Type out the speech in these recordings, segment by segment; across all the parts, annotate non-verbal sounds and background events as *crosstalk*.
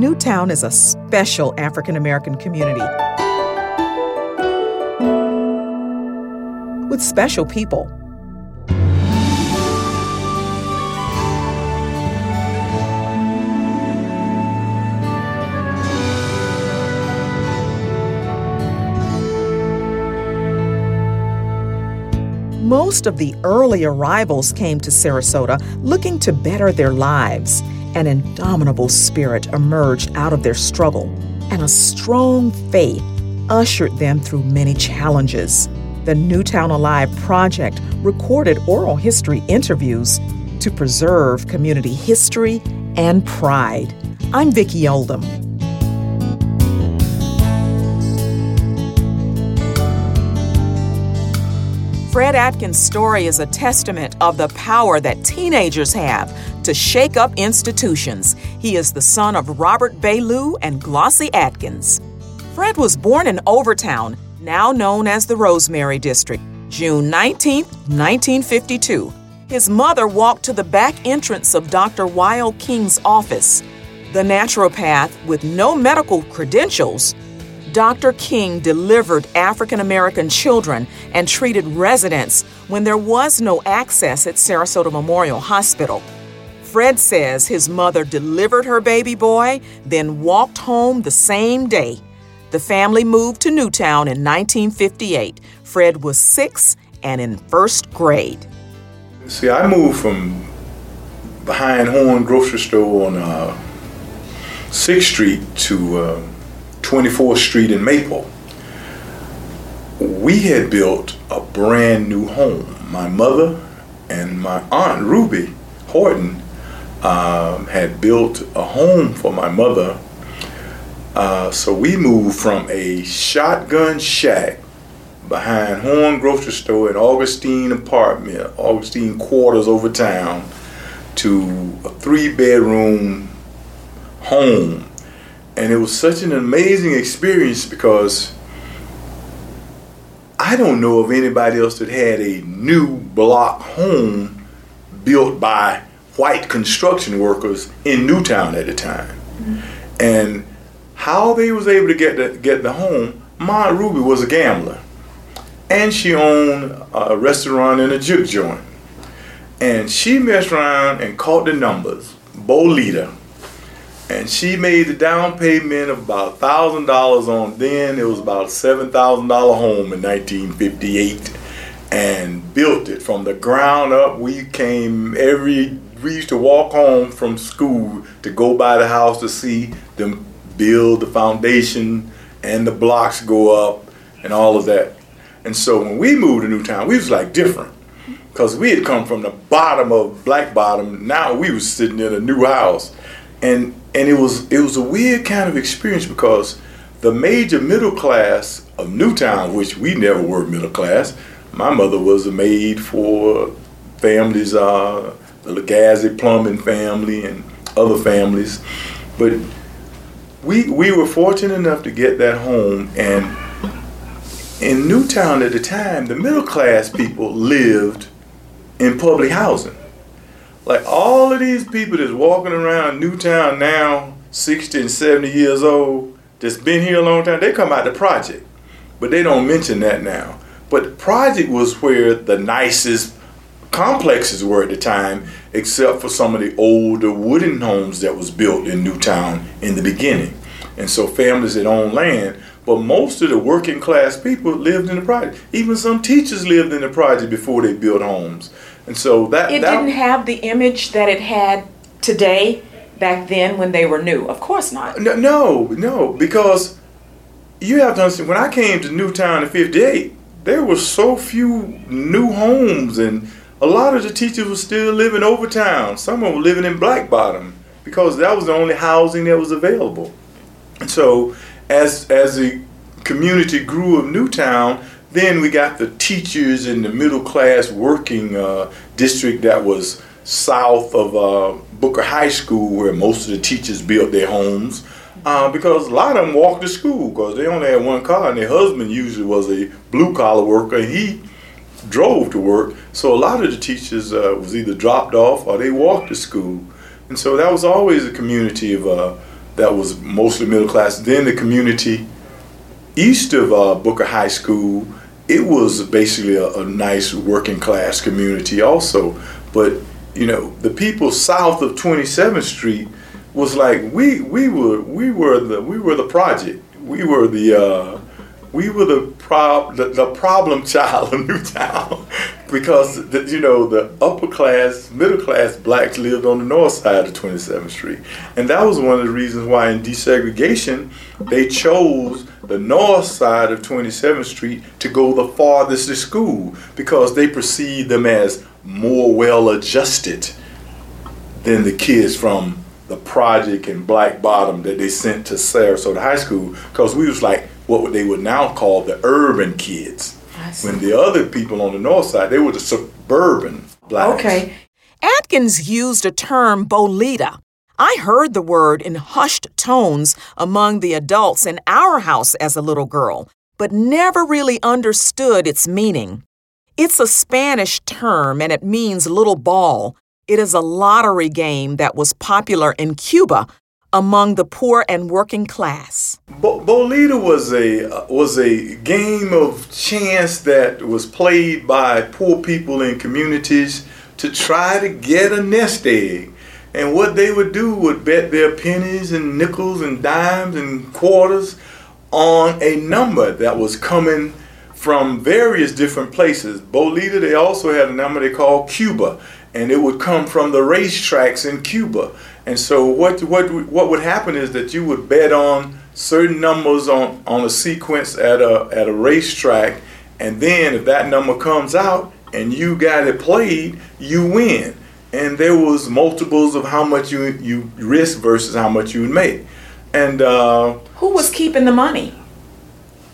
Newtown is a special African American community with special people. Most of the early arrivals came to Sarasota looking to better their lives. An indomitable spirit emerged out of their struggle, and a strong faith ushered them through many challenges. The Newtown Alive Project recorded oral history interviews to preserve community history and pride. I'm Vicki Oldham. Fred Atkins' story is a testament of the power that teenagers have to shake up institutions. He is the son of Robert Ballou and Glossy Atkins. Fred was born in Overtown, now known as the Rosemary District, June 19, 1952. His mother walked to the back entrance of Dr. Weil King's office. The naturopath, with no medical credentials, Dr. King delivered African American children and treated residents when there was no access at Sarasota Memorial Hospital. Fred says his mother delivered her baby boy, then walked home the same day. The family moved to Newtown in 1958. Fred was six and in first grade. See, I moved from behind Horn Grocery Store on uh, 6th Street to uh, 24th Street in Maple. We had built a brand new home. My mother and my aunt Ruby Horton um, had built a home for my mother. Uh, so we moved from a shotgun shack behind Horn Grocery Store in Augustine apartment, Augustine quarters over town, to a three bedroom home and it was such an amazing experience because I don't know of anybody else that had a new block home built by white construction workers in Newtown at the time. Mm-hmm. And how they was able to get the, get the home, Ma Ruby was a gambler. And she owned a restaurant and a juke joint. And she messed around and caught the numbers. Bolita, and she made the down payment of about thousand dollars on then it was about seven thousand dollar home in 1958 and built it from the ground up. We came every we used to walk home from school to go by the house to see them build the foundation and the blocks go up and all of that. And so when we moved to newtown we was like different because we had come from the bottom of black bottom. Now we was sitting in a new house. And and it was it was a weird kind of experience because the major middle class of Newtown, which we never were middle class, my mother was a maid for families, uh, the Legazi plumbing family and other families, but we we were fortunate enough to get that home and in Newtown at the time, the middle class people lived in public housing. Like all of these people that's walking around Newtown now, 60 and 70 years old, that's been here a long time, they come out the project. But they don't mention that now. But the project was where the nicest complexes were at the time, except for some of the older wooden homes that was built in Newtown in the beginning. And so families that owned land, but most of the working class people lived in the project. Even some teachers lived in the project before they built homes. And so that it that, didn't have the image that it had today back then when they were new. Of course not. No, no, no, because you have to understand when I came to Newtown in '58, there were so few new homes, and a lot of the teachers were still living over town. Some of them were living in Black Bottom because that was the only housing that was available. And so, as as the community grew of Newtown, then we got the teachers in the middle class working uh, district that was south of uh, Booker High School, where most of the teachers built their homes. Uh, because a lot of them walked to school because they only had one car, and their husband usually was a blue collar worker, and he drove to work. So a lot of the teachers uh, was either dropped off or they walked to school, and so that was always a community of uh, that was mostly middle class. Then the community east of uh, Booker High School, it was basically a, a nice working class community also. But you know, the people south of 27th Street was like we we were we were the we were the project. We were the uh, we were the, prob- the, the problem child of *laughs* Newtown because the, you know the upper class, middle class blacks lived on the north side of 27th Street, and that was one of the reasons why in desegregation they chose the north side of 27th Street to go the farthest to school because they perceived them as more well adjusted than the kids from the project and Black Bottom that they sent to Sarasota High School because we was like what they would now call the urban kids. When the other people on the north side, they were the suburban blacks. Okay. Atkins used a term bolita. I heard the word in hushed tones among the adults in our house as a little girl, but never really understood its meaning. It's a Spanish term and it means little ball. It is a lottery game that was popular in Cuba among the poor and working class. Bo- Bolita was a was a game of chance that was played by poor people in communities to try to get a nest egg. And what they would do would bet their pennies and nickels and dimes and quarters on a number that was coming from various different places. Bolita, they also had a number they called Cuba, and it would come from the racetracks in Cuba. And so what what what would happen is that you would bet on certain numbers on, on a sequence at a at a racetrack, and then if that number comes out and you got it played, you win. And there was multiples of how much you you risk versus how much you would make. And uh, who was keeping the money?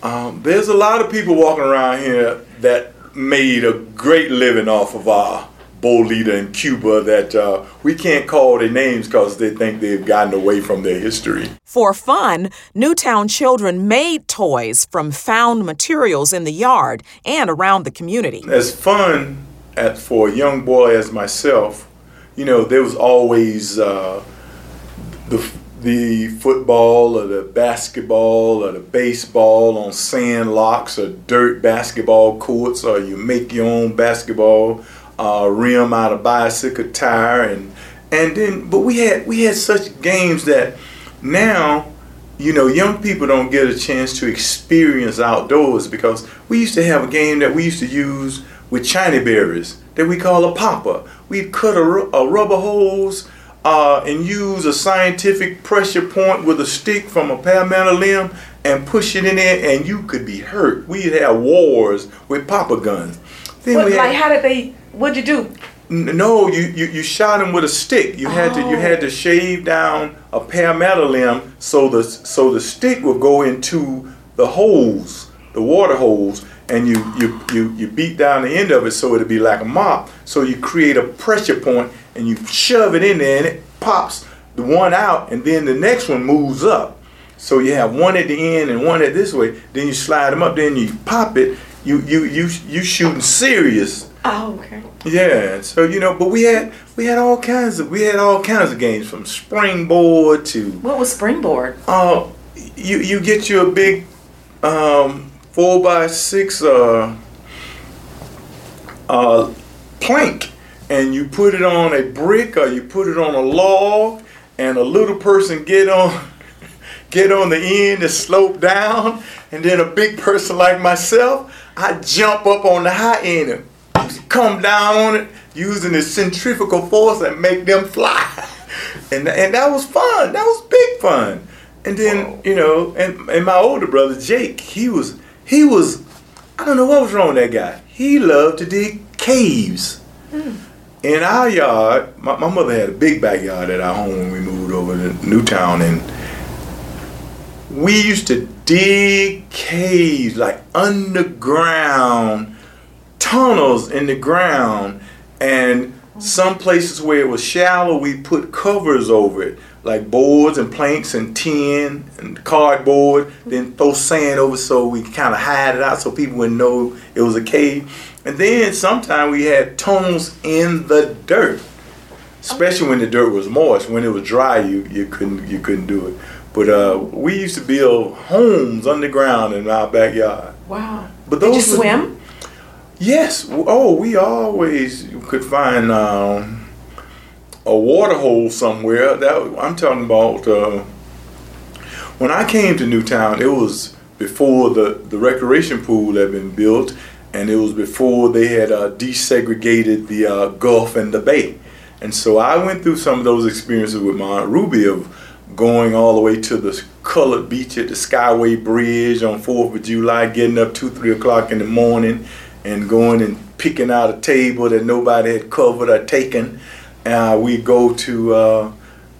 Um, there's a lot of people walking around here that made a great living off of our Bolita in Cuba that uh, we can't call their names because they think they've gotten away from their history. For fun, Newtown children made toys from found materials in the yard and around the community. As fun at, for a young boy as myself, you know, there was always uh, the the football or the basketball or the baseball on sand locks or dirt basketball courts, or you make your own basketball uh, rim out of bicycle tire, and and then but we had we had such games that now you know young people don't get a chance to experience outdoors because we used to have a game that we used to use with China berries that we call a popper. We'd cut a, a rubber hose uh, and use a scientific pressure point with a stick from a palmetto limb and push it in there, and you could be hurt. We'd have wars with popper guns. Then what, like, how did they? What'd you do? No, you, you, you shot him with a stick. You had oh. to you had to shave down a palmetto limb so the so the stick would go into the holes, the water holes, and you you you, you beat down the end of it so it'll be like a mop. So you create a pressure point and you shove it in there and it pops the one out and then the next one moves up. So you have one at the end and one at this way. Then you slide them up. Then you pop it. You you you you shooting serious. Oh, okay. Yeah. So you know, but we had we had all kinds of we had all kinds of games from springboard to. What was springboard? Oh, uh, you you get you a big um, four by six uh, uh, plank and you put it on a brick or you put it on a log and a little person get on *laughs* get on the end and slope down and then a big person like myself I jump up on the high end and come down on it using the centrifugal force and make them fly. *laughs* And, and that was fun. That was big fun. And then you know and, and my older brother Jake he was he was I don't know what was wrong with that guy. He loved to dig caves. Mm in our yard, my, my mother had a big backyard at our home when we moved over to Newtown, and we used to dig caves, like underground tunnels in the ground, and some places where it was shallow, we put covers over it, like boards and planks and tin and cardboard, then throw sand over so we kind of hide it out so people wouldn't know it was a cave. And then sometimes we had tunnels in the dirt. especially when the dirt was moist. When it was dry, you, you couldn't you couldn't do it. But uh, we used to build homes underground in our backyard. Wow. But Did you those were- swim? Yes. Oh, we always could find um, a water hole somewhere. That I'm talking about. Uh, when I came to Newtown, it was before the the recreation pool had been built, and it was before they had uh, desegregated the uh, Gulf and the Bay. And so I went through some of those experiences with my Aunt Ruby of going all the way to the colored beach at the Skyway Bridge on Fourth of July, getting up two, three o'clock in the morning, and going and picking out a table that nobody had covered or taken. Uh, we go to. Uh,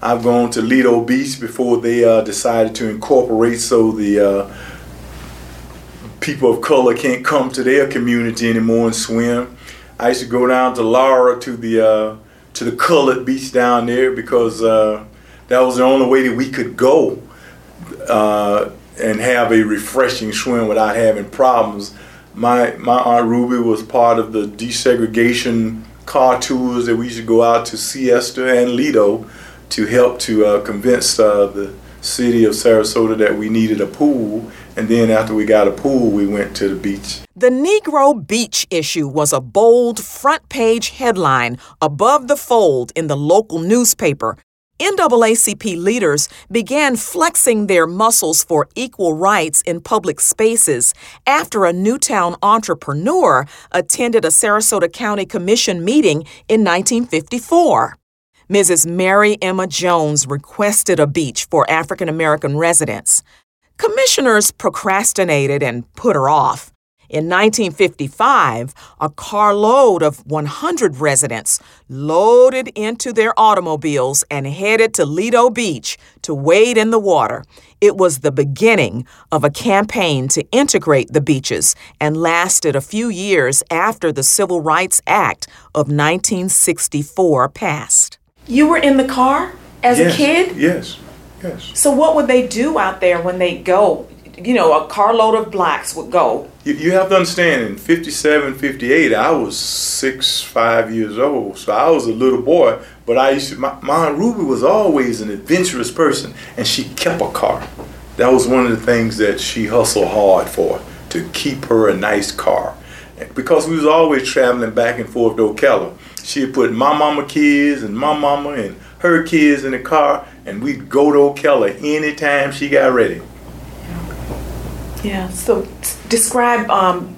I've gone to Lido Beach before they uh, decided to incorporate so the uh, people of color can't come to their community anymore and swim. I used to go down to Lara to the uh, to the colored beach down there because uh, that was the only way that we could go and have a refreshing swim without having problems. My my aunt Ruby was part of the desegregation car tours that we used to go out to Siesta and Lido to help to uh, convince uh, the city of Sarasota that we needed a pool. And then after we got a pool, we went to the beach. The Negro Beach issue was a bold front page headline above the fold in the local newspaper. NAACP leaders began flexing their muscles for equal rights in public spaces after a Newtown entrepreneur attended a Sarasota County Commission meeting in 1954. Mrs. Mary Emma Jones requested a beach for African American residents. Commissioners procrastinated and put her off. In 1955, a carload of 100 residents loaded into their automobiles and headed to Lido Beach to wade in the water. It was the beginning of a campaign to integrate the beaches and lasted a few years after the Civil Rights Act of 1964 passed. You were in the car as yes, a kid? Yes, yes. So, what would they do out there when they go? You know, a carload of blacks would go. You, you have to understand, in 57, 58, I was six, five years old. So I was a little boy. But I used to, my, my Aunt Ruby was always an adventurous person, and she kept a car. That was one of the things that she hustled hard for, to keep her a nice car. Because we was always traveling back and forth to Ocala. She'd put my mama kids and my mama and her kids in the car, and we'd go to Ocala anytime she got ready. Yeah. So, describe um,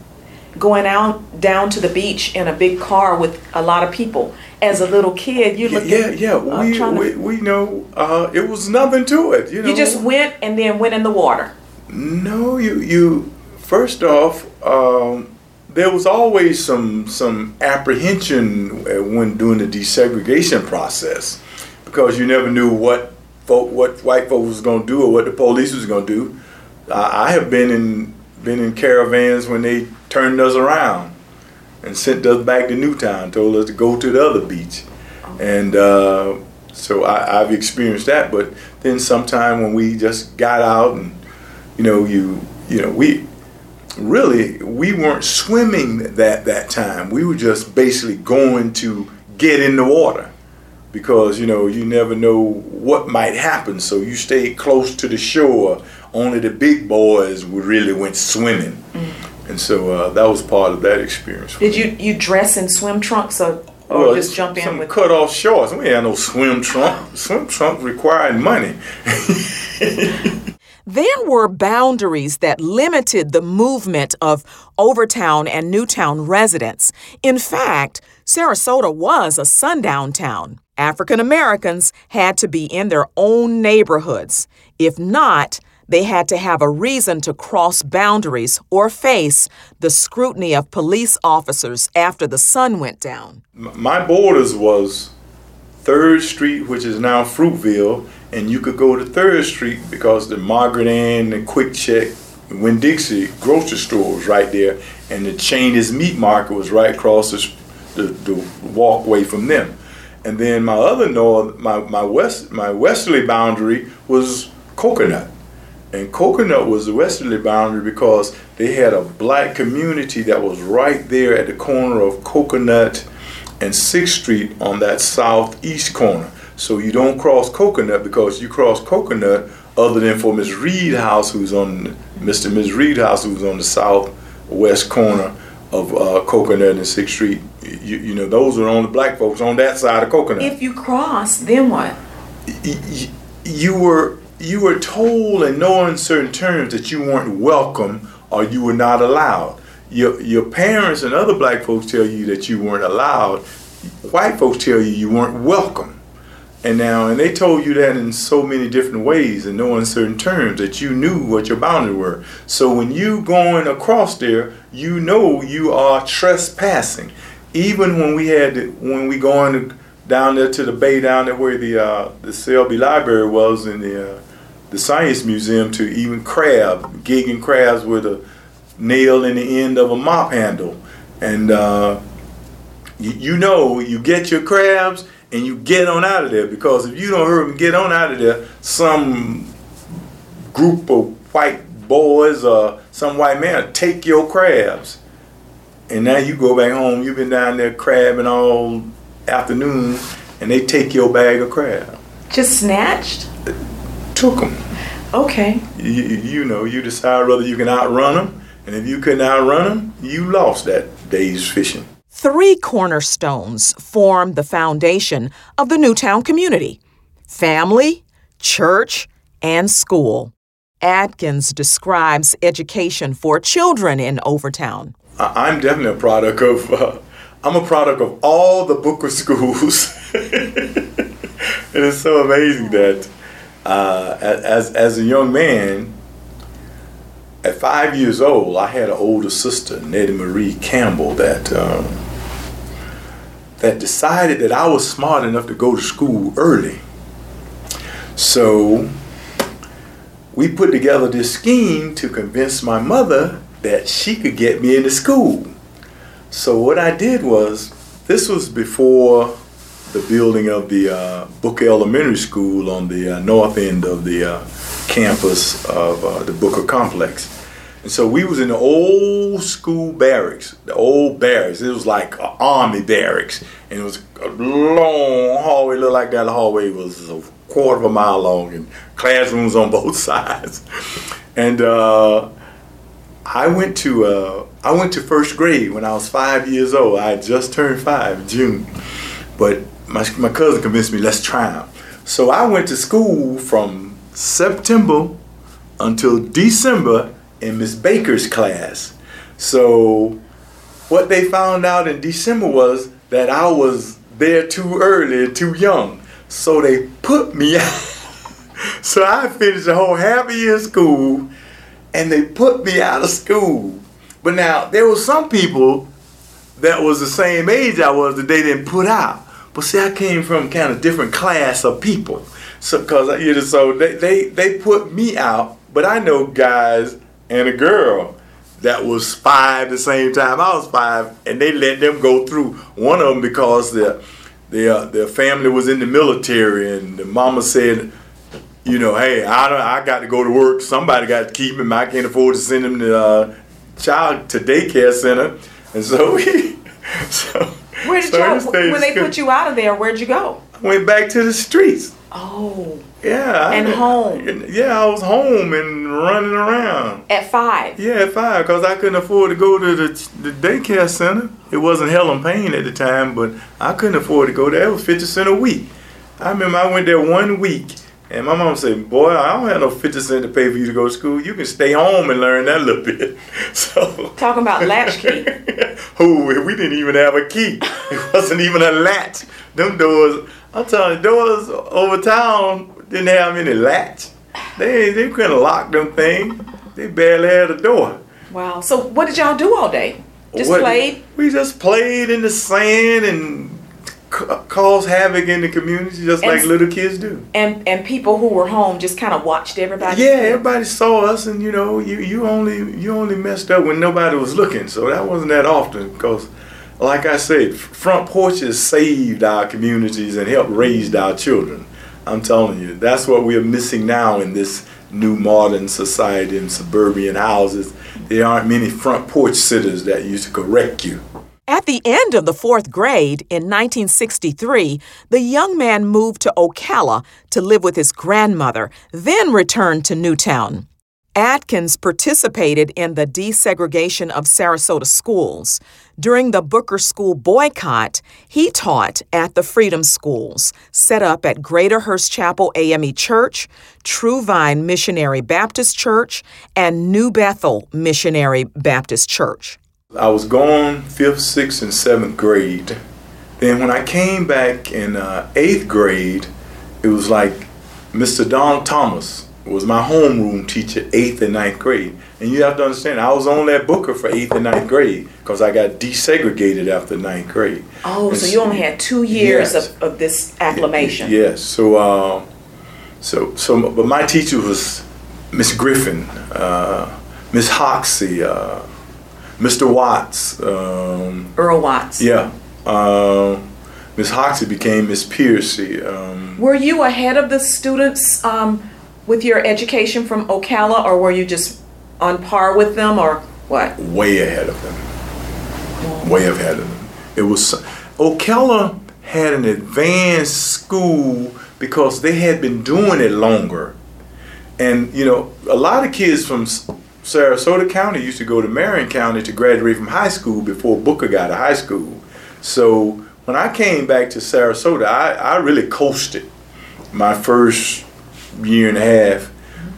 going out down to the beach in a big car with a lot of people. As a little kid, you look. yeah, yeah. uh, we, to- we, we know uh, it was nothing to it. You know, you just went and then went in the water. no, you you. First off, um, there was always some some apprehension when doing the desegregation process, because you never knew what folk, what white folks was going to do or what the police was going to do. I have been in been in caravans when they turned us around and sent us back to Newtown, told us to go to the other beach, and uh, so I, I've experienced that. But then sometime when we just got out and you know you you know we really we weren't swimming that that time. We were just basically going to get in the water because you know you never know what might happen. So you stayed close to the shore. Only the big boys would really went swimming, and so uh, that was part of that experience. Did you you dress in swim trunks or, or Well, just jump in some with? cut off shorts. We had no swim trunk. *laughs* swim trunk required money. *laughs* There were boundaries that limited the movement of Overtown and Newtown residents. In fact, Sarasota was a sundown town. African Americans had to be in their own neighborhoods. If not, they had to have a reason to cross boundaries or face the scrutiny of police officers after the sun went down. My borders was Third Street, which is now Fruitville, and you could go to Third Street because the Margaret Ann, the Quick Check, Winn Dixie grocery store was right there, and the Cheney's Meat Market was right across the, the, the walkway from them. And then my other north, my, my west, my westerly boundary was Coconut. And Coconut was the westerly boundary because they had a black community that was right there at the corner of Coconut and 6th Street on that southeast corner. So you don't cross Coconut because you cross Coconut other than for Miss Reed House, who's on Mr. and Miss Reed House, who's on the southwest corner of uh, Coconut and Sixth Street. You, you, know, those are on the black folks on that side of Coconut. If you cross, then what? You, you were you were told in no uncertain terms that you weren't welcome or you were not allowed. Your your parents and other black folks tell you that you weren't allowed. White folks tell you you weren't welcome. And now, and they told you that in so many different ways in no uncertain terms that you knew what your boundaries were. So when you going across there, you know you are trespassing. Even when we had, when we going down there to the bay down there where the uh, the Selby Library was and the uh, the Science Museum to even crab, gigging crabs with a nail in the end of a mop handle. And uh, you, you know, you get your crabs and you get on out of there because if you don't hurry and get on out of there, some group of white boys or some white man take your crabs. And now you go back home, you've been down there crabbing all afternoon, and they take your bag of crab. Just snatched? Took them. Okay. You, you know, you decide whether you can outrun them, and if you couldn't outrun them, you lost that day's fishing. Three cornerstones form the foundation of the Newtown community family, church, and school. Atkins describes education for children in Overtown. I'm definitely a product of, uh, I'm a product of all the Booker *laughs* schools. *laughs* it is so amazing that uh, as, as a young man, at five years old, I had an older sister, Nettie Marie Campbell, that um, that decided that I was smart enough to go to school early. So we put together this scheme to convince my mother that she could get me into school. So what I did was, this was before the building of the uh, Booker Elementary School on the uh, north end of the uh, campus of uh, the Booker Complex. And so we was in the old school barracks, the old barracks. It was like an army barracks, and it was a long hallway. Looked like that hallway was a quarter of a mile long, and classrooms on *laughs* both sides. And uh, I went to uh, I went to first grade when I was five years old. I just turned five in June, but my my cousin convinced me let's try them. So I went to school from September until December in Miss Baker's class. So what they found out in December was that I was there too early, too young. So they put me *laughs* out. so I finished the whole half a year of school and they put me out of school. But now there were some people that was the same age I was that they didn't put out. But see, I came from kind of different class of people. So, cause you know, so they, they, they put me out, but I know guys and a girl that was five the same time I was five, and they let them go through. One of them because their their uh, their family was in the military, and the mama said, you know, hey, I don't, I got to go to work. Somebody got to keep him. I can't afford to send him to uh, child to daycare center, and so *laughs* we so. Where did so you when they put you out of there? Where'd you go? I went back to the streets. Oh. Yeah. And I, home. Yeah, I was home and running around. At five? Yeah, at five, because I couldn't afford to go to the, the daycare center. It wasn't Helen Payne at the time, but I couldn't afford to go there. It was 50 cents a week. I remember I went there one week, and my mom said, Boy, I don't have no 50 cents to pay for you to go to school. You can stay home and learn that little bit. *laughs* So Talking about latchkey. *laughs* Who we didn't even have a key. *laughs* It wasn't even a latch. Them doors, I'm telling you, doors over town didn't have any latch. They they couldn't lock them things. They barely had a door. Wow. So what did y'all do all day? Just what, played? We just played in the sand and caused havoc in the community just and, like little kids do. And and people who were home just kind of watched everybody. Yeah, everybody saw us, and you know, you you only you only messed up when nobody was looking. So that wasn't that often because. Like I said, front porches saved our communities and helped raise our children. I'm telling you, that's what we are missing now in this new modern society in suburban houses. There aren't many front porch sitters that used to correct you. At the end of the fourth grade in 1963, the young man moved to Ocala to live with his grandmother, then returned to Newtown. Atkins participated in the desegregation of Sarasota schools. During the Booker School boycott, he taught at the Freedom Schools, set up at Greater Hurst Chapel AME Church, True Vine Missionary Baptist Church, and New Bethel Missionary Baptist Church. I was gone fifth, sixth, and seventh grade. Then when I came back in uh, eighth grade, it was like Mr. Don Thomas was my homeroom teacher, eighth and ninth grade. And you have to understand, I was on that Booker for eighth and ninth grade because I got desegregated after ninth grade. Oh, and so you only had two years yes. of, of this acclimation. Yes. So, uh, so, so, but my teacher was Miss Griffin, uh, Miss Hoxie, uh, Mr. Watts. Um, Earl Watts. Yeah. Uh, Miss Hoxie became Miss Piercy. Um, Were you ahead of the students? Um, with your education from Ocala, or were you just on par with them, or what? Way ahead of them. Way ahead of them. It was Ocala had an advanced school because they had been doing it longer, and you know a lot of kids from Sarasota County used to go to Marion County to graduate from high school before Booker got to high school. So when I came back to Sarasota, I, I really coasted my first year and a half.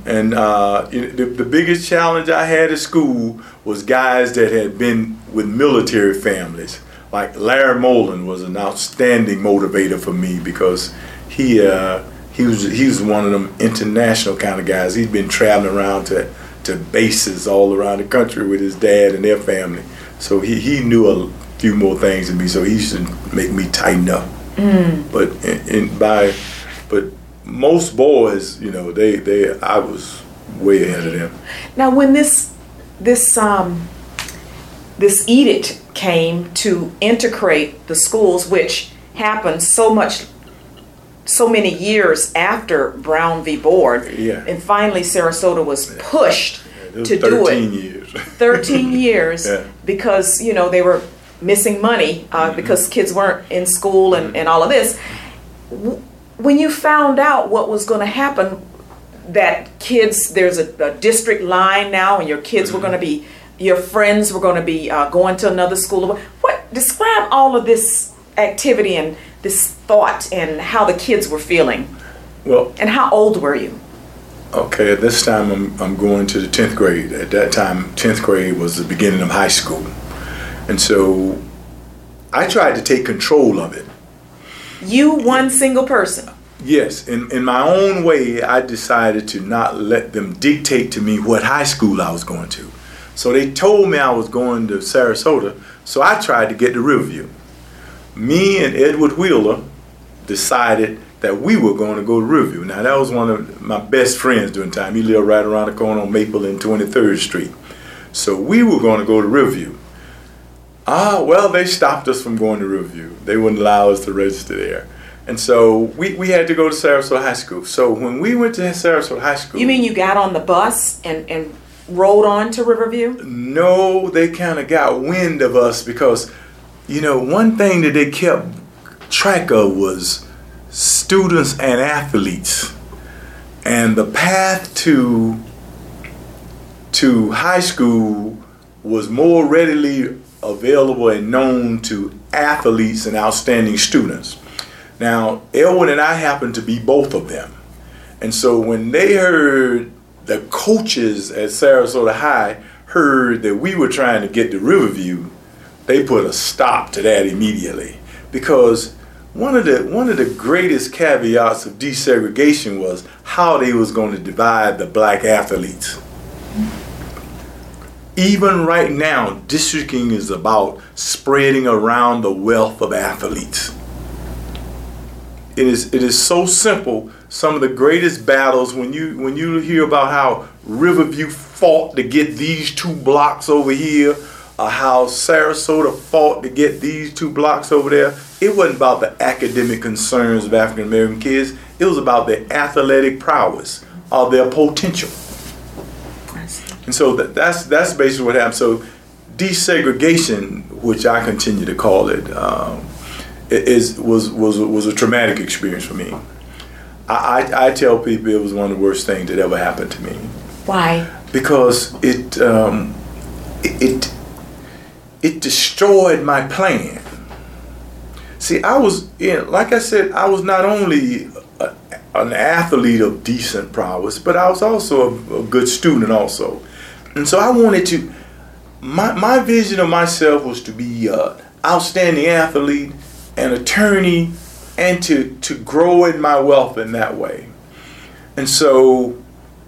And uh, the, the biggest challenge I had at school was guys that had been with military families. Like Larry Molan was an outstanding motivator for me because he uh, he was he was one of them international kind of guys. He'd been traveling around to to bases all around the country with his dad and their family. So he, he knew a few more things than me. So he used to make me tighten up. Mm. But in, in, by but most boys, you know, they they I was way ahead of them. Now, when this this um this edict came to integrate the schools, which happened so much so many years after Brown v. Board, yeah. and finally Sarasota was pushed yeah, to do it. 13 Years. 13 *laughs* years yeah. because you know they were missing money uh, mm-hmm. because kids weren't in school and, mm-hmm. and all of this when you found out what was going to happen, that kids, there's a, a, district line now, and your kids mm-hmm. were going to be, your friends were going to be uh, going to another school. What describe all of this activity and this thought and how the kids were feeling? Well, and how old were you? Okay, at this time I'm, I'm going to the 10th grade. At that time, 10th grade was the beginning of high school. And so I tried to take control of it. You, one single person. Yes, in, in my own way, I decided to not let them dictate to me what high school I was going to. So they told me I was going to Sarasota, so I tried to get to Riverview. Me and Edward Wheeler decided that we were going to go to Riverview. Now, that was one of my best friends during time. He lived right around the corner on Maple and 23rd Street. So we were going to go to Riverview. Ah, well, they stopped us from going to Riverview. They wouldn't allow us to register there. And so we, we had to go to Sarasota High School. So when we went to Sarasota High School. You mean you got on the bus and, and rode on to Riverview? No, they kind of got wind of us because, you know, one thing that they kept track of was students and athletes. And the path to to high school was more readily available and known to athletes and outstanding students. Now, Elwin and I happen to be both of them. And so when they heard the coaches at Sarasota High heard that we were trying to get to Riverview, they put a stop to that immediately. Because one of the one of the greatest caveats of desegregation was how they was going to divide the black athletes even right now, districting is about spreading around the wealth of athletes. It is, it is so simple. Some of the greatest battles when you when you hear about how Riverview fought to get these two blocks over here, how Sarasota fought to get these two blocks over there, it wasn't about the academic concerns of African American kids. It was about their athletic prowess or their potential. And so that, that's that's basically what happened. So desegregation, which I continue to call it, um, is was was was a traumatic experience for me. I, I, I, tell people it was one of the worst things that ever happened to me. Why? Because it um, it, it it destroyed my plan. See, I was like I said, I was not only a, an athlete of decent prowess, but I was also a, a good student also. And so I wanted to, my, my vision of myself was to be an outstanding athlete, an attorney, and to, to grow in my wealth in that way. And so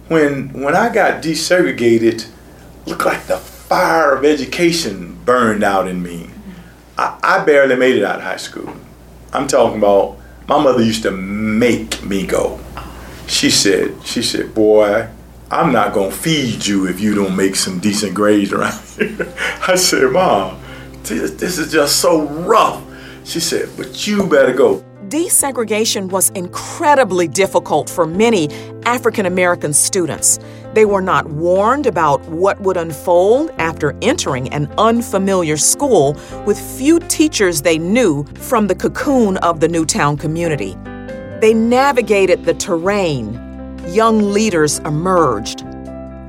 when when I got desegregated, looked like the fire of education burned out in me. I, I barely made it out of high school. I'm talking about my mother used to make me go. She said, she said, boy, I'm not gonna feed you if you don't make some decent grades around *laughs* here. I said, Mom, this, this is just so rough. She said, but you better go. Desegregation was incredibly difficult for many African American students. They were not warned about what would unfold after entering an unfamiliar school with few teachers they knew from the cocoon of the Newtown community. They navigated the terrain. Young leaders emerged.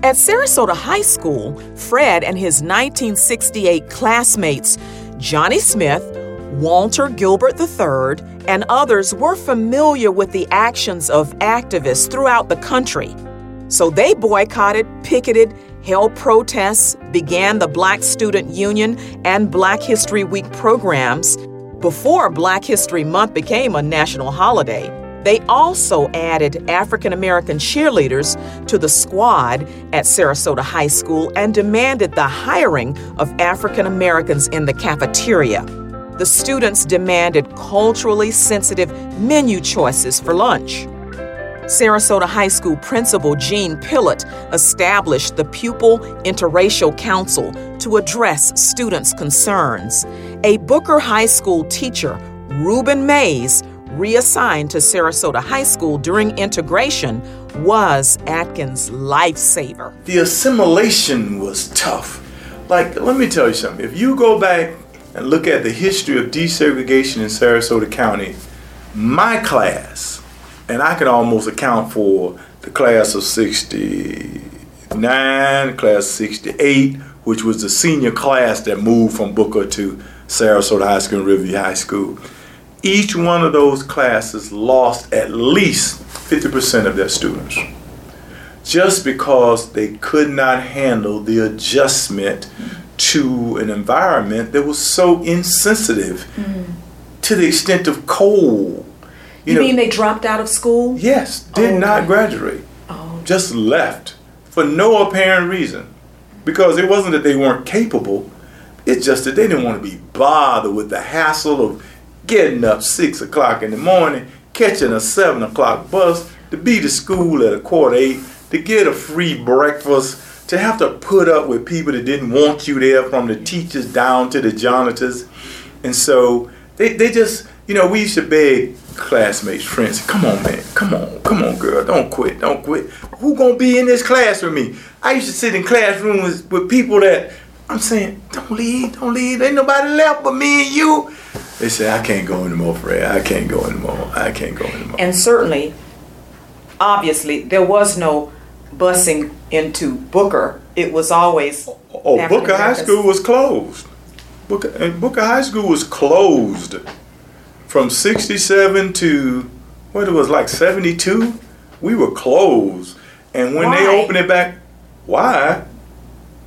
At Sarasota High School, Fred and his 1968 classmates, Johnny Smith, Walter Gilbert III, and others were familiar with the actions of activists throughout the country. So they boycotted, picketed, held protests, began the Black Student Union and Black History Week programs. Before Black History Month became a national holiday, they also added African American cheerleaders to the squad at Sarasota High School and demanded the hiring of African Americans in the cafeteria. The students demanded culturally sensitive menu choices for lunch. Sarasota High School Principal Jean Pillett established the Pupil Interracial Council to address students' concerns. A Booker High School teacher, Reuben Mays, reassigned to Sarasota High School during integration, was Atkins' lifesaver. The assimilation was tough. Like, let me tell you something. If you go back and look at the history of desegregation in Sarasota County, my class, and I can almost account for the class of 69, class 68, which was the senior class that moved from Booker to Sarasota High School and Riverview High School. Each one of those classes lost at least 50% of their students just because they could not handle the adjustment to an environment that was so insensitive mm-hmm. to the extent of cold you, you know, mean they dropped out of school? Yes, did oh, not graduate. Oh. Just left for no apparent reason. Because it wasn't that they weren't capable, it's just that they didn't want to be bothered with the hassle of getting up six o'clock in the morning, catching a seven o'clock bus, to be to school at a quarter eight, to get a free breakfast, to have to put up with people that didn't want you there, from the teachers down to the janitors. And so they, they just, you know, we used to beg classmates, friends, come on, man, come on, come on, girl, don't quit, don't quit. Who gonna be in this class with me? I used to sit in classrooms with people that I'm saying, don't leave, don't leave. Ain't nobody left but me and you. They say, I can't go anymore, Fred. I can't go anymore. I can't go anymore. And certainly, obviously, there was no busing into Booker. It was always. Oh, oh Booker High School was closed. Booker, Booker High School was closed from 67 to what it was like 72 we were closed. And when why? they opened it back why?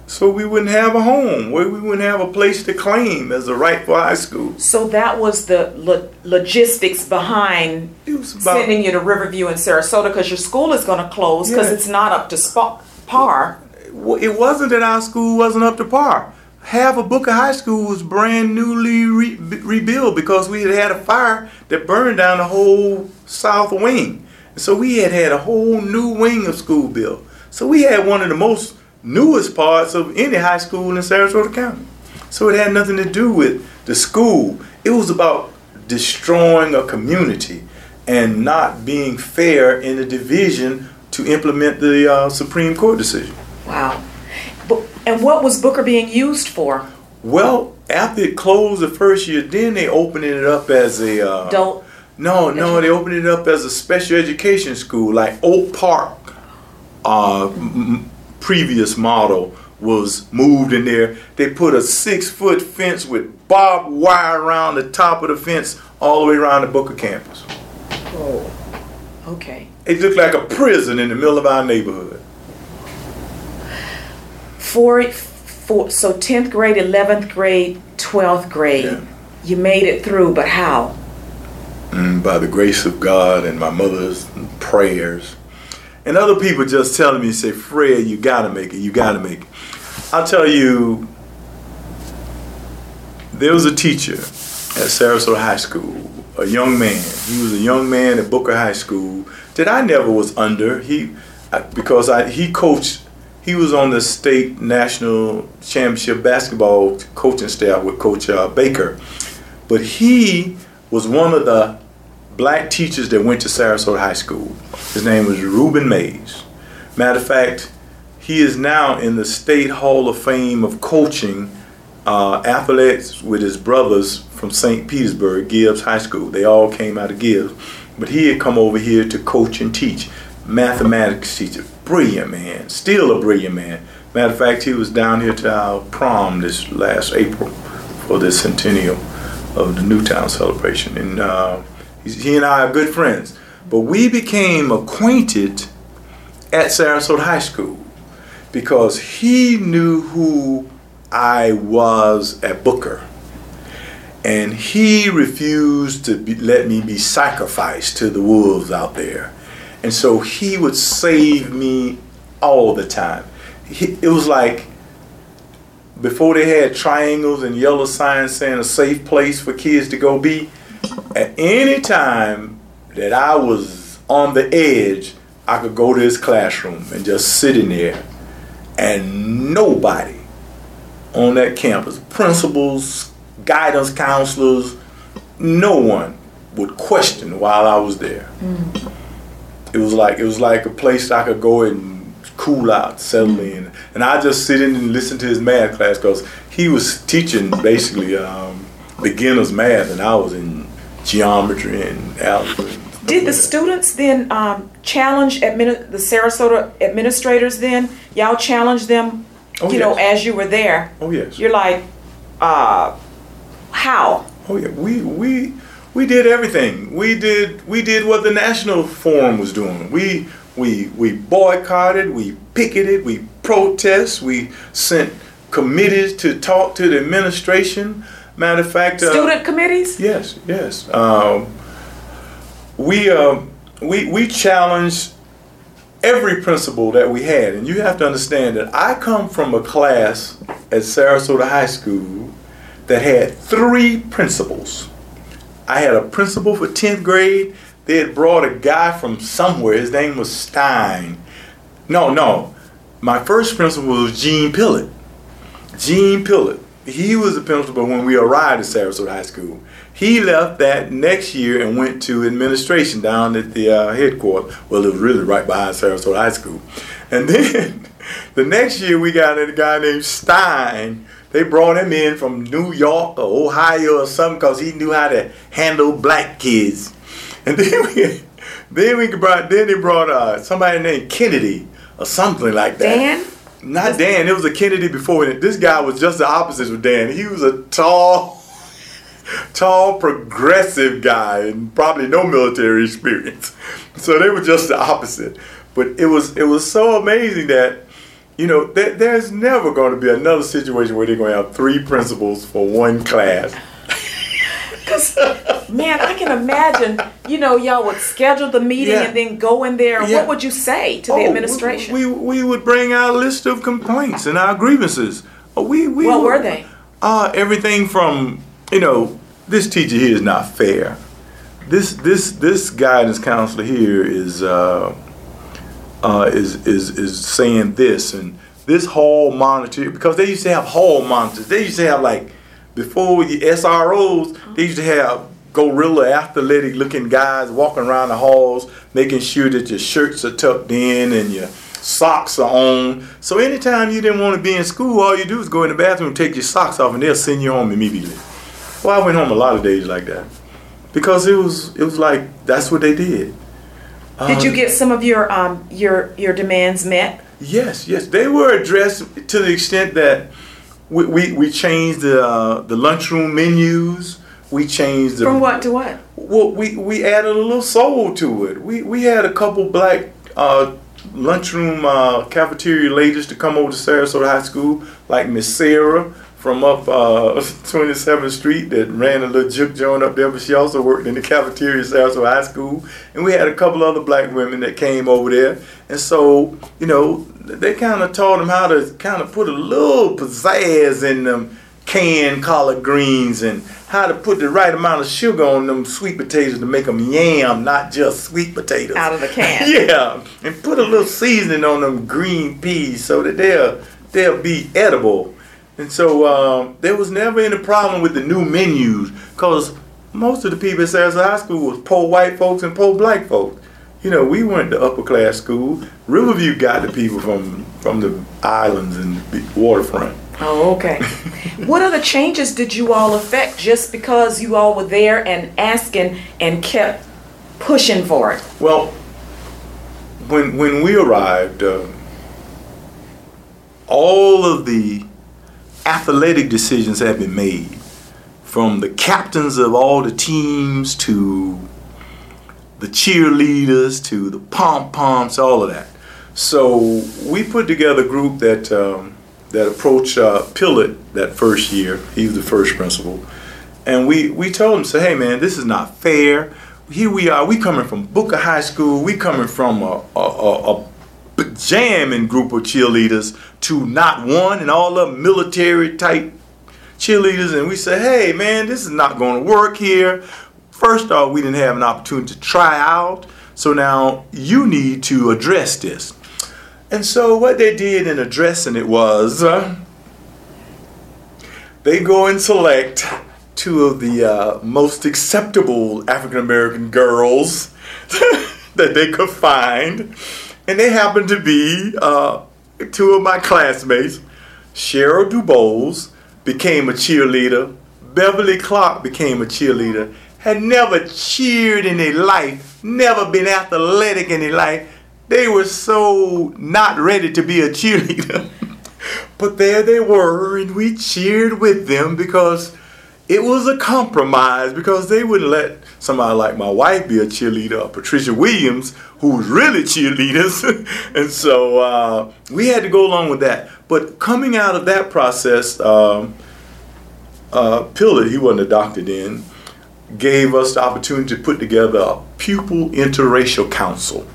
So we wouldn't have a home. Where we wouldn't have a place to claim as a rightful high school. So that was the lo- logistics behind sending you to riverview and sarasota because your school is going to close because yeah. it's not up to sp- par. It wasn't that our school wasn't up to par half a book of Booker High School was brand newly re- rebuilt because we had had a fire that burned down the whole south wing. And so we had had a whole new wing of school built. So we had one of the most newest parts of any high school in Sarasota County. So it had nothing to do with the school. It was about destroying a community and not being fair in the division to implement the uh, Supreme Court decision. Wow. And what was Booker being used for? Well, after it closed the first year, then they opened it up as a uh, adult. No, no, they opened it up as a special education school, like Oak Park. Uh, m- previous model was moved in there. They put a six foot fence with barbed wire around the top of the fence all the way around the Booker campus. Oh, okay. It looked like a prison in the middle of our neighborhood. For, for so 10th grade, 11th grade, 12th grade, Yeah. you made it through, but how? Mm, by the grace of God and my mother's prayers. And other people just telling me, say, Fred, you gotta make it, you gotta make it. I'll tell you, there was a teacher at Sarasota High School, a young man. He was a young man at Booker High School that I never was under. He, because I, he coached, he was on the state national championship basketball coaching staff with Coach uh, Baker. But he was one of the black teachers that went to Sarasota High School. His name was Reuben Mays. Matter of fact, he is now in the State Hall of Fame of coaching uh, athletics with his brothers from St. Petersburg, Gibbs High School. They all came out of Gibbs. But he had come over here to coach and teach. Mathematics teacher. Brilliant man. Still a brilliant man. Matter of fact, he was down here to our prom this last April for the centennial of the Newtown celebration. And uh, he and I are good friends. But we became acquainted at Sarasota High School because he knew who I was at Booker. And he refused to be, let me be sacrificed to the wolves out there. And so he would save me all the time. He, it was like before they had triangles and yellow signs saying a safe place for kids to go be, at any time that I was on the edge, I could go to his classroom and just sit in there, and nobody on that campus, principals, guidance counselors, no one would question while I was there. Mm. It was like it was like a place I could go and cool out, settle in, and I just sit in and listen to his math class because he was teaching basically um, beginners math, and I was in geometry and algebra. and Did the students then um, challenge admini- the Sarasota administrators then? Y'all challenged them, Oh, you know, as you were there? Oh yes. You're like, uh, how? Oh yeah, we we we did everything. We did we did what the national forum was doing. We we we boycotted, we picketed, we protest, we sent committees to talk to the administration. Matter of fact, uh, Student committees? Yes, yes. Um, we uh, we we challenged every principal that we had, and you have to understand that I come from a class at Sarasota High School that had three principals. I had a principal for tenth grade. They had brought a guy from somewhere. His name was Stein. No, no. My first principal was Gene Pillot. Gene Pillot. He was the principal when we arrived at Sarasota High School. He left that next year and went to administration down at the uh, headquarters. Well, it was really right behind Sarasota High School. And *laughs* then the next year we got a guy named Stein. They brought him in from New York or Ohio or something because he knew how to handle black kids. And *laughs* then we, then we brought, then they brought uh, somebody named Kennedy or something like that. Dan? Not Dan. It was a Kennedy before. And this guy was just the opposite of Dan. He was a tall, *laughs* tall, progressive guy and probably no military *laughs* experience. So they were just the opposite. But it was it was so amazing that you know there, there's never going to be another situation where they're going to have three principals for one class. *laughs* Because, man, I can imagine, you know, y'all would schedule the meeting Yeah. and then go in there. Yeah. What would you say to the Oh, administration? We, we we would bring our list of complaints and our grievances. Oh, we we what would- were they? Uh, everything from you know this teacher here is not fair. This this this guidance counselor here is uh, uh, is is is saying this and this hall monitor because they used to have hall monitors. They used to have like before the SROs. They used to have gorilla athletic looking guys walking around the halls making sure that your shirts are tucked in and your socks are on. So anytime you didn't want to be in school, all you do is go in the bathroom, take your socks off, and they'll send you home immediately. Well, I went home a lot of days like that because it was it was like that's what they did. Did you get some of your um, your your demands met? Yes, yes, they were addressed to the extent that we we, we changed the uh, the lunchroom menus. We changed the, From what to what? Well, we we added a little soul to it. We we had a couple black uh, lunchroom uh, cafeteria ladies to come over to Sarasota High School, like Miss Sarah from up uh, *laughs* 27th Street that ran a little juke joint up there, but she also worked in the cafeteria at Sarasota High School. And we had a couple other black women that came over there. And so, you know, they kind of taught them how to kind of put a little pizzazz in them canned collard greens and how to put the right amount of sugar on them sweet potatoes to make them yam, not just sweet potatoes. Out of the can. *laughs* yeah, and put a little seasoning on them green peas so that they'll they'll be edible. And so um, there was never any problem with the new menus because most of the people at Sarasota High School was poor white folks and poor black folks. You know, we went to upper class school. Riverview got the people from from the islands and the waterfront. Oh, okay. what other changes did you all affect just because you all were there and asking and kept pushing for it? Well, when when we arrived, uh, all of the athletic decisions have been made, from the captains of all the teams to the cheerleaders to the pom poms, all of that. So we put together a group that um, that approached uh, that first year. He was the first principal, and we we told him, say, hey man, this is not fair. Here we are. We coming from Booker High School. We coming from a, a, a, a jamming group of cheerleaders to not one and all of military type cheerleaders, and we said, hey man, this is not going to work here. First off, we didn't have an opportunity to try out, so now you need to address this. And so what they did in addressing it was uh, they go and select two of the uh, most acceptable African American girls *laughs* that they could find, and they happened to be uh, two of my classmates. Cheryl DuBose became a cheerleader. Beverly Clark became a cheerleader. Had never cheered in their life, never been athletic in their life they were so not ready to be a *laughs* cheerleader. but there they were, and we cheered with them because it was a compromise because they wouldn't let somebody like my wife be a cheerleader or Patricia Williams, who was really cheerleaders. *laughs* and so uh, we had to go along with that. But coming out of that process, um, uh, Pillot, he wasn't a doctor then, gave us the opportunity to put together a pupil interracial council.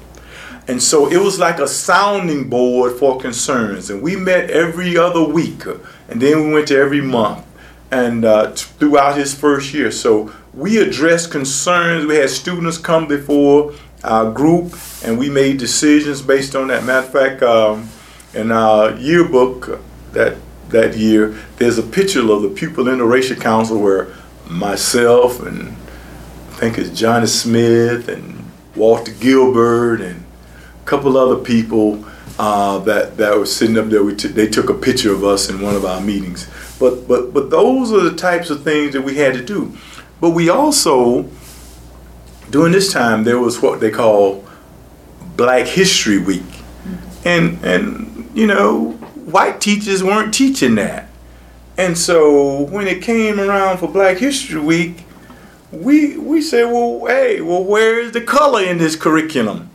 And so it was like a sounding board for concerns. And we met every other week. And then we went to every month and uh, throughout his first year. So we addressed concerns. We had students come before our group and we made decisions based on that. Matter of fact, um, in our yearbook that, that year, there's a picture of the Pupil Interracial Council where myself and I think it's Johnny Smith and Walter Gilbert and a couple other people uh, that that were sitting up there. We t- they took a picture of us in one of our meetings. But but but those are the types of things that we had to do. But we also during this time there was what they call Black History Week, and and you know white teachers weren't teaching that. And so when it came around for Black History Week, we we said, well, hey, well, where's the color in this curriculum?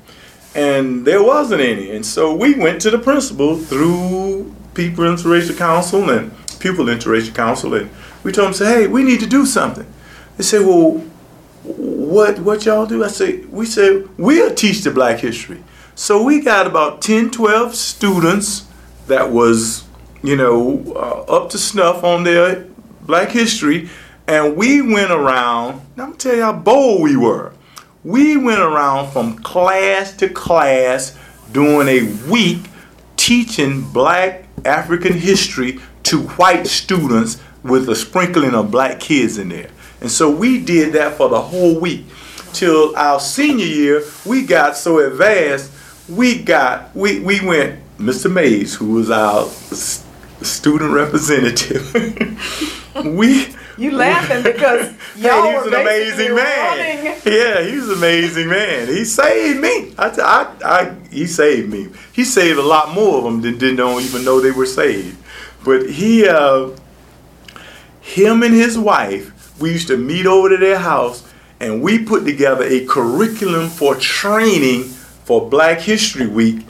and there wasn't any. And so we went to the principal through People Interracial Council and Pupil Interracial Council, and we told them, say, hey, we need to do something. They said, well, what what y'all do? I said, we said, we'll teach the black history. So we got about 10, 12 students that was, you know, uh, up to snuff on their black history, and we went around, I'm gonna tell you how bold we were we went around from class to class during a week teaching black African history to white students with a sprinkling of black kids in there. And so we did that for the whole week. Till our senior year, we got so advanced, we got we we went. Mr. Mays, who was our student representative, *laughs* we you laughing because *laughs* y'all hey, he's an amazing man. Running. Yeah, he's an amazing man. He saved me. I, I, I, he saved me. He saved a lot more of them than didn't even know they were saved. But he, uh, him and his wife, we used to meet over to their house, and we put together a curriculum for training for Black History Week.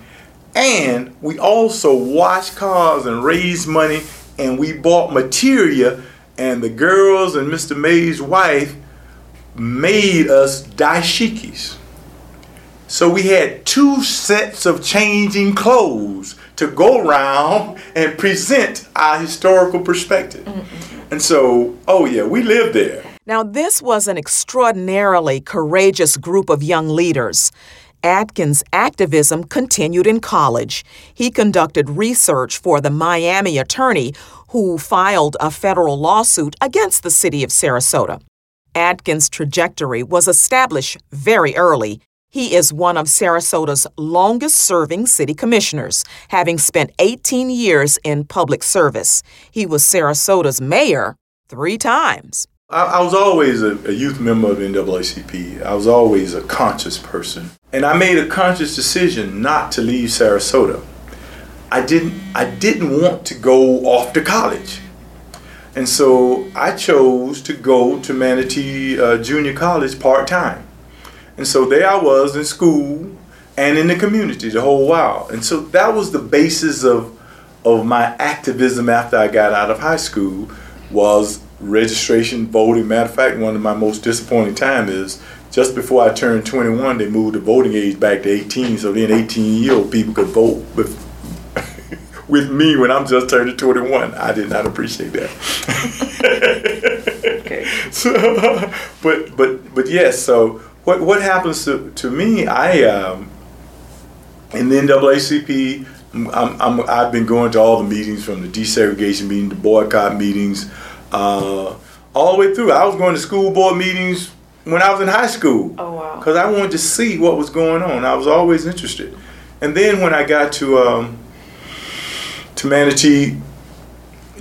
And we also washed cars and raised money, and we bought material and the girls and Mr. Mays' wife made us dashikis. So we had two sets of changing clothes to go around and present our historical perspective. Mm-hmm. And so, oh yeah, we lived there. Now, this was an extraordinarily courageous group of young leaders. Atkins' activism continued in college. He conducted research for the Miami attorney who filed a federal lawsuit against the city of Sarasota. Atkins' trajectory was established very early. He is one of Sarasota's longest serving city commissioners, having spent 18 years in public service. He was Sarasota's mayor three times. I, I was always a, a, youth member of NAACP. I was always a conscious person. And I made a conscious decision not to leave Sarasota. I didn't I didn't want to go off to college. And so I chose to go to Manatee uh, Junior College part time. And so there I was in school and in the community the whole while. And so that was the basis of of my activism after I got out of high school was registration, voting. Matter of fact, one of my most disappointing times is just before I turned 21, they moved the voting age back to 18, so then 18 year old people could vote with, *laughs* with me when I'm just turning 21. I did not appreciate that. okay. *laughs* So, *laughs* but but but yes. So what what happens to to me? I um, in the NAACP. I'm, I'm, I've been going to all the meetings from the desegregation meeting, the boycott meetings, uh, all the way through. I was going to school board meetings when I was in high school. Oh wow! Because I wanted to see what was going on. I was always interested. And then when I got to um, to Manatee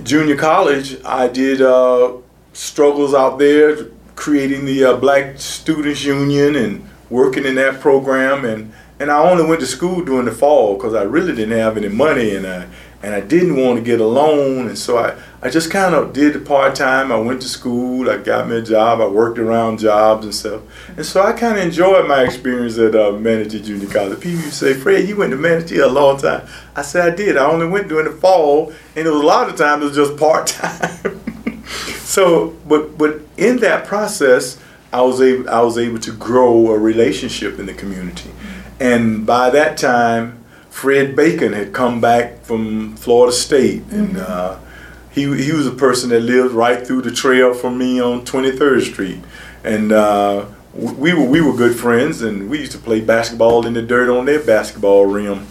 Junior College, I did uh, struggles out there, creating the uh, Black Students Union and working in that program. And and I only went to school during the fall because I really didn't have any money and I and I didn't want to get a loan. And so I I just kind of did it part time. I went to school. I got me a job. I worked around jobs and stuff. And so I kind of enjoyed my experience at uh, Manatee Junior College. People say, "Fred, you went to Manatee a long time." I said, "I did. I only went during the fall, and it was a lot of times it was just part time." *laughs* so, but but in that process, I was able I was able to grow a relationship in the community, and by that time, Fred Bacon had come back from Florida State and. Mm-hmm. Uh, he, he was a person that lived right through the trail from me on 23rd Street. And uh, we, were, we were good friends, and we used to play basketball in the dirt on their basketball rim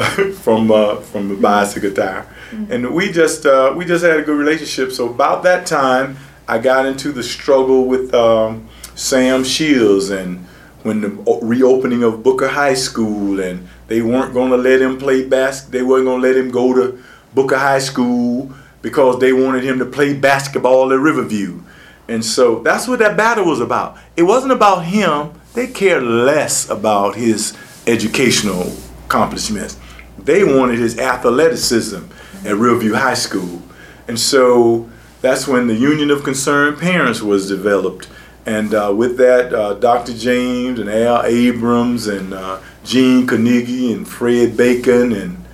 *laughs* from, uh, from the bicycle tire. Mm-hmm. And we just, uh, we just had a good relationship. So about that time, I got into the struggle with um, Sam Shields and when the reopening of Booker High School and they weren't going to let him play basketball. They weren't going to let him go to Booker High School because they wanted him to play basketball at Riverview. And so that's what that battle was about. It wasn't about him. They cared less about his educational accomplishments. They wanted his athleticism at Riverview High School. And so that's when the Union of Concerned Parents was developed. And uh, with that, uh, Dr. James and Al Abrams and uh, Gene Carnegie and Fred Bacon and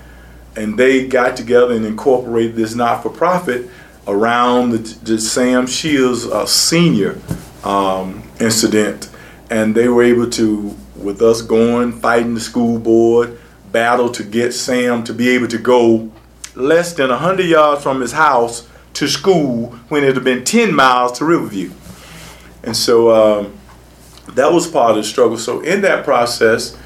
and they got together and incorporated this not-for-profit around the, the Sam Shields uh, senior um, incident, and they were able to, with us going, fighting the school board, battle to get Sam to be able to go less than 100 yards from his house to school when it had been 10 miles to Riverview. And so um, that was part of the struggle. So in that process,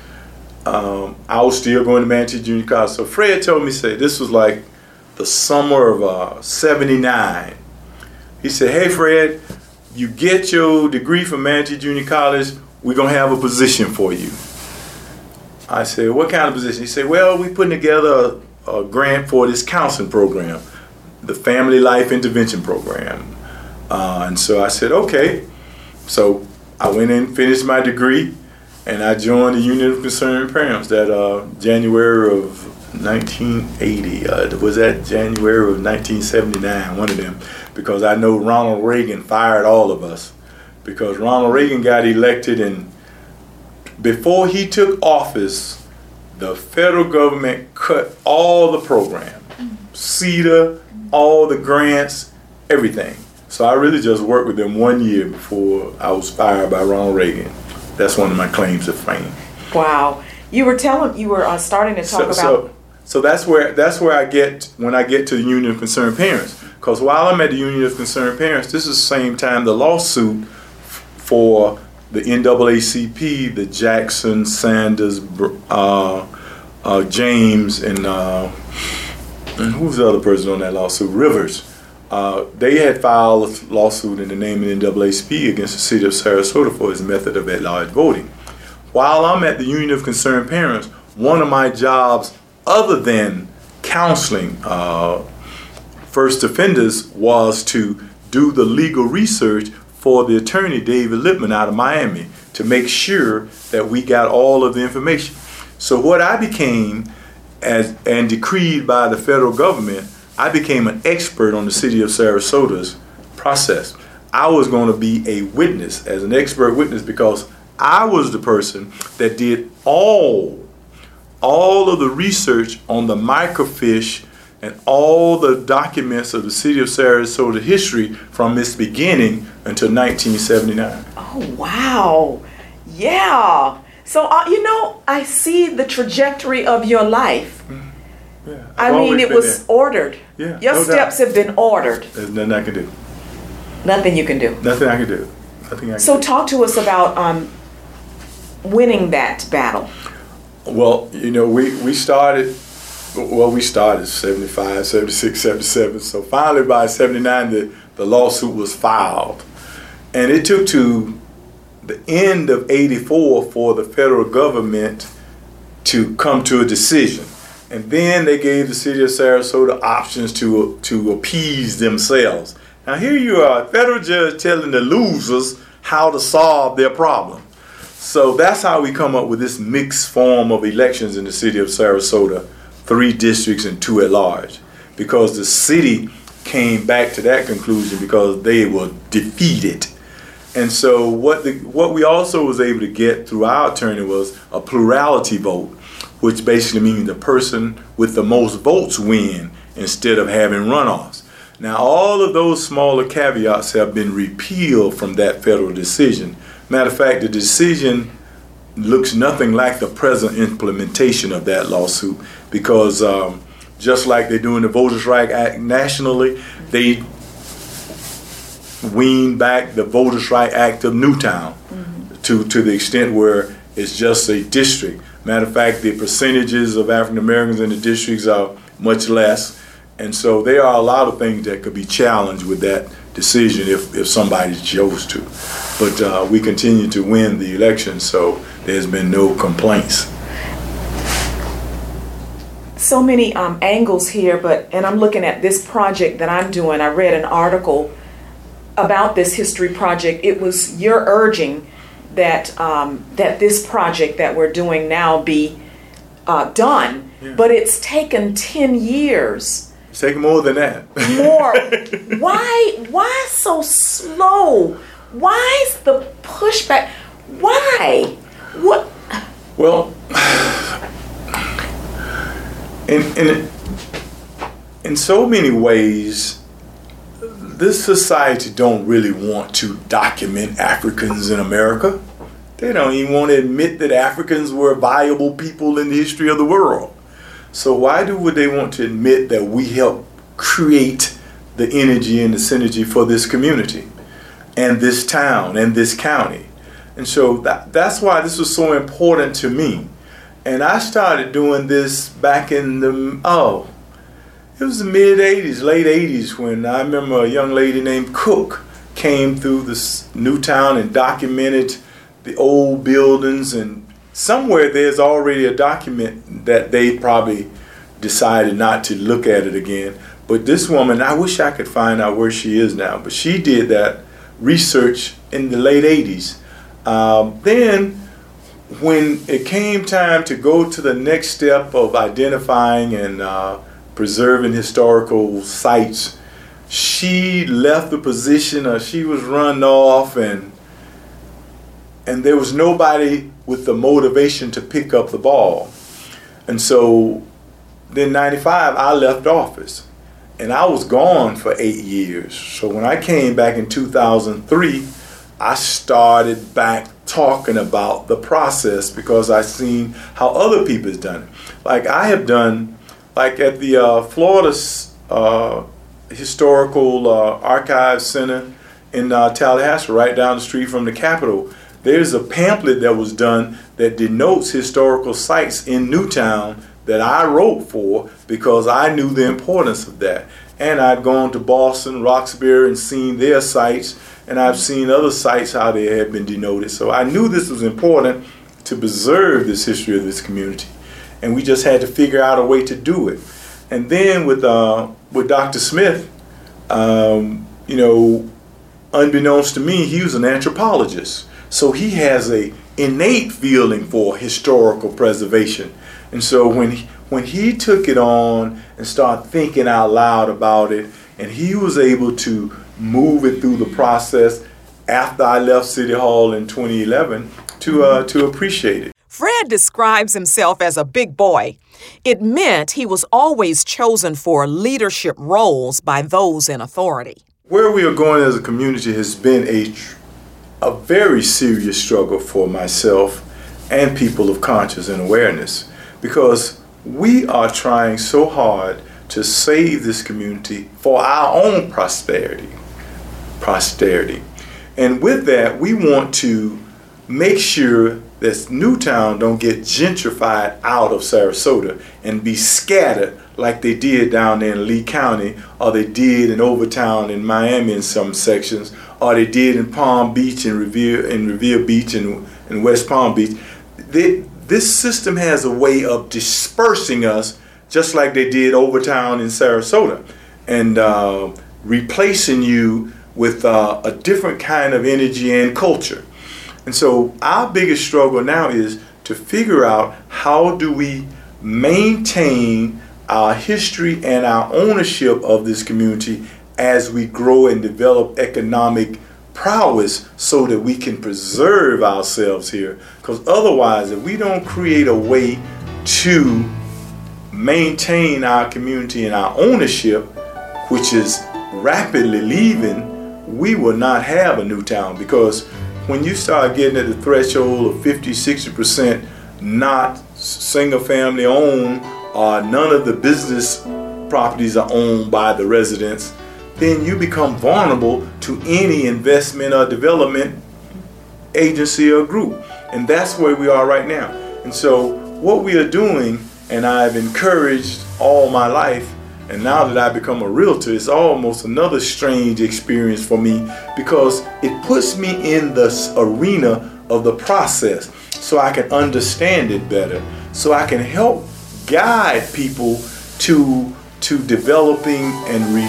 um, I was still going to Manatee Junior College. So Fred told me, say, this was like the summer of uh, 79. He said, hey, Fred, you get your degree from Manatee Junior College, we're going to have a position for you. I said, what kind of position? He said, well, we're putting together a, a grant for this counseling program, the Family Life Intervention Program. Uh, and so I said, okay. So I went in, finished my degree, and I joined the Union of Concerned Parents that uh, January of 1980. Uh, was that January of 1979, one of them, because I know Ronald Reagan fired all of us because Ronald Reagan got elected and before he took office, the federal government cut all the program, CETA, all the grants, everything. So I really just worked with them one year before I was fired by Ronald Reagan. That's one of my claims to fame. Wow. You were telling you were uh, starting to talk so, about so, so that's where that's where I get when I get to the Union of Concerned Parents. Because while I'm at the Union of Concerned Parents, this is the same time the lawsuit for the NAACP, the Jackson, Sanders, uh, uh, James, and uh, and who's the other person on that lawsuit? Rivers. Uh, they had filed a lawsuit in the name of the NAACP against the city of Sarasota for its method of at-large voting. While I'm at the Union of Concerned Parents, one of my jobs, other than counseling uh, first offenders, was to do the legal research for the attorney David Lippman out of Miami to make sure that we got all of the information. So what I became as and decreed by the federal government, I became an expert on the city of Sarasota's process. I was going to be a witness as an expert witness because I was the person that did all all of the research on the microfiche and all the documents of the city of Sarasota history from its beginning until 1979. Oh, wow. Yeah. So, uh, you know, I see the trajectory of your life. Mm-hmm. Yeah, I mean, it was there. ordered. Yeah, your no steps doubt. have been ordered. There's nothing I can do. Nothing you can do. Nothing I can do. Nothing I can so, do. talk to us about um, winning that battle. Well, you know, we, we started well, we started 75, 76, 77. So finally by 79, the, the lawsuit was filed. And it took to the end of 84 for the federal government to come to a decision. And then they gave the city of Sarasota options to, to appease themselves. Now here you are, a federal judge telling the losers how to solve their problem. So that's how we come up with this mixed form of elections in the city of Sarasota three districts and two at large because the city came back to that conclusion because they were defeated. And so what the what we also was able to get through our attorney was a plurality vote, which basically means the person with the most votes win instead of having runoffs. Now all of those smaller caveats have been repealed from that federal decision. Matter of fact, the decision looks nothing like the present implementation of that lawsuit because um, just like they're doing the Voters' Right Act nationally, they wean back the Voters' Right Act of Newtown mm-hmm. to, to the extent where it's just a district. Matter of fact, the percentages of African Americans in the districts are much less. And so there are a lot of things that could be challenged with that decision if, if somebody chose to. But uh, we continue to win the election, so there's been no complaints so many um, angles here, but and I'm looking at this project that I'm doing. I read an article about this history project. It was your urging that um, that this project that we're doing now be uh, done, yeah. but it's taken ten years. It's taken more than that. more. *laughs* why? Why so slow? Why is the pushback? Why? What? Well in, in, in so many ways, this society don't really want to document Africans in America. They don't even want to admit that Africans were viable people in the history of the world. So why do would they want to admit that we helped create the energy and the synergy for this community and this town and this county? And so that, that's why this was so important to me and I started doing this back in the, oh, it was the mid 80s, late 80s, when I remember a young lady named Cook came through this new town and documented the old buildings and somewhere there's already a document that they probably decided not to look at it again. But this woman, I wish I could find out where she is now, but she did that research in the late 80s. Um, then, when it came time to go to the next step of identifying and uh, preserving historical sites, she left the position or she was run off and and there was nobody with the motivation to pick up the ball. And so then 95 I left office and I was gone for 8 years. So when I came back in 2003, I started back talking about the process because I seen how other people's done it. Like I have done like at the uh, Florida uh, Historical uh, Archives Center in uh, Tallahassee, right down the street from the Capitol. There's a pamphlet that was done that denotes historical sites in Newtown that I wrote for because I knew the importance of that. And I'd gone to Boston, Roxbury, and seen their sites, and I've seen other sites how they have been denoted. So I knew this was important to preserve this history of this community, and we just had to figure out a way to do it. And then with uh, with Dr. Smith, um, you know, unbeknownst to me, he was an anthropologist. So he has a innate feeling for historical preservation. And so when he, when he took it on and started thinking out loud about it, and he was able to move it through the process after I left City Hall in 2011 to uh, to appreciate it. Fred describes himself as a big boy. It meant he was always chosen for leadership roles by those in authority. Where we are going as a community has been a a very serious struggle for myself and people of conscience and awareness because we are trying so hard to save this community for our own prosperity. Prosperity. And with that, we want to make sure that Newtown don't get gentrified out of Sarasota and be scattered like they did down there in Lee County or they did in Overtown in Miami in some sections or they did in Palm Beach and Riviera in Riviera Beach and, in West Palm Beach. They, this system has a way of dispersing us just like they did Overtown in Sarasota and uh, replacing you with uh, a different kind of energy and culture. And so our biggest struggle now is to figure out how do we maintain our history and our ownership of this community as we grow and develop economic prowess so that we can preserve ourselves here. Because otherwise, if we don't create a way to maintain our community and our ownership, which is rapidly leaving, we will not have a new town because when you start getting at the threshold of 50, 60% not single family owned or none of the business properties are owned by the residents, then you become vulnerable to any investment or development agency or group. And that's where we are right now. And so, what we are doing, and I've encouraged all my life, and now that I've become a realtor, it's almost another strange experience for me because it puts me in the arena of the process so I can understand it better, so I can help guide people to to developing and re,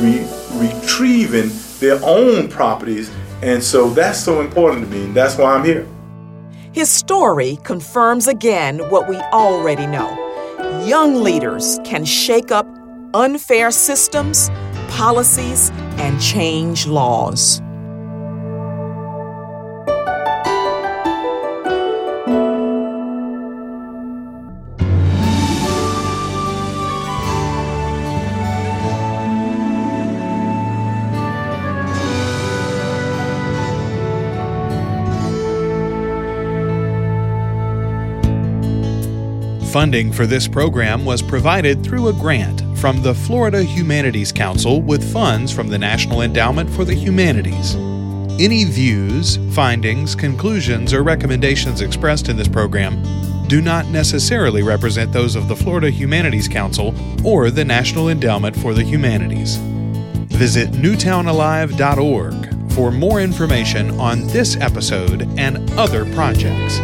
re, retrieving their own properties. And so that's so important to me. And that's why I'm here. His story confirms again what we already know. Young leaders can shake up unfair systems, policies, and change laws. Funding for this program was provided through a grant from the Florida Humanities Council with funds from the National Endowment for the Humanities. Any views, findings, conclusions, or recommendations expressed in this program do not necessarily represent those of the Florida Humanities Council or the National Endowment for the Humanities. Visit newtownalive.org for more information on this episode and other projects.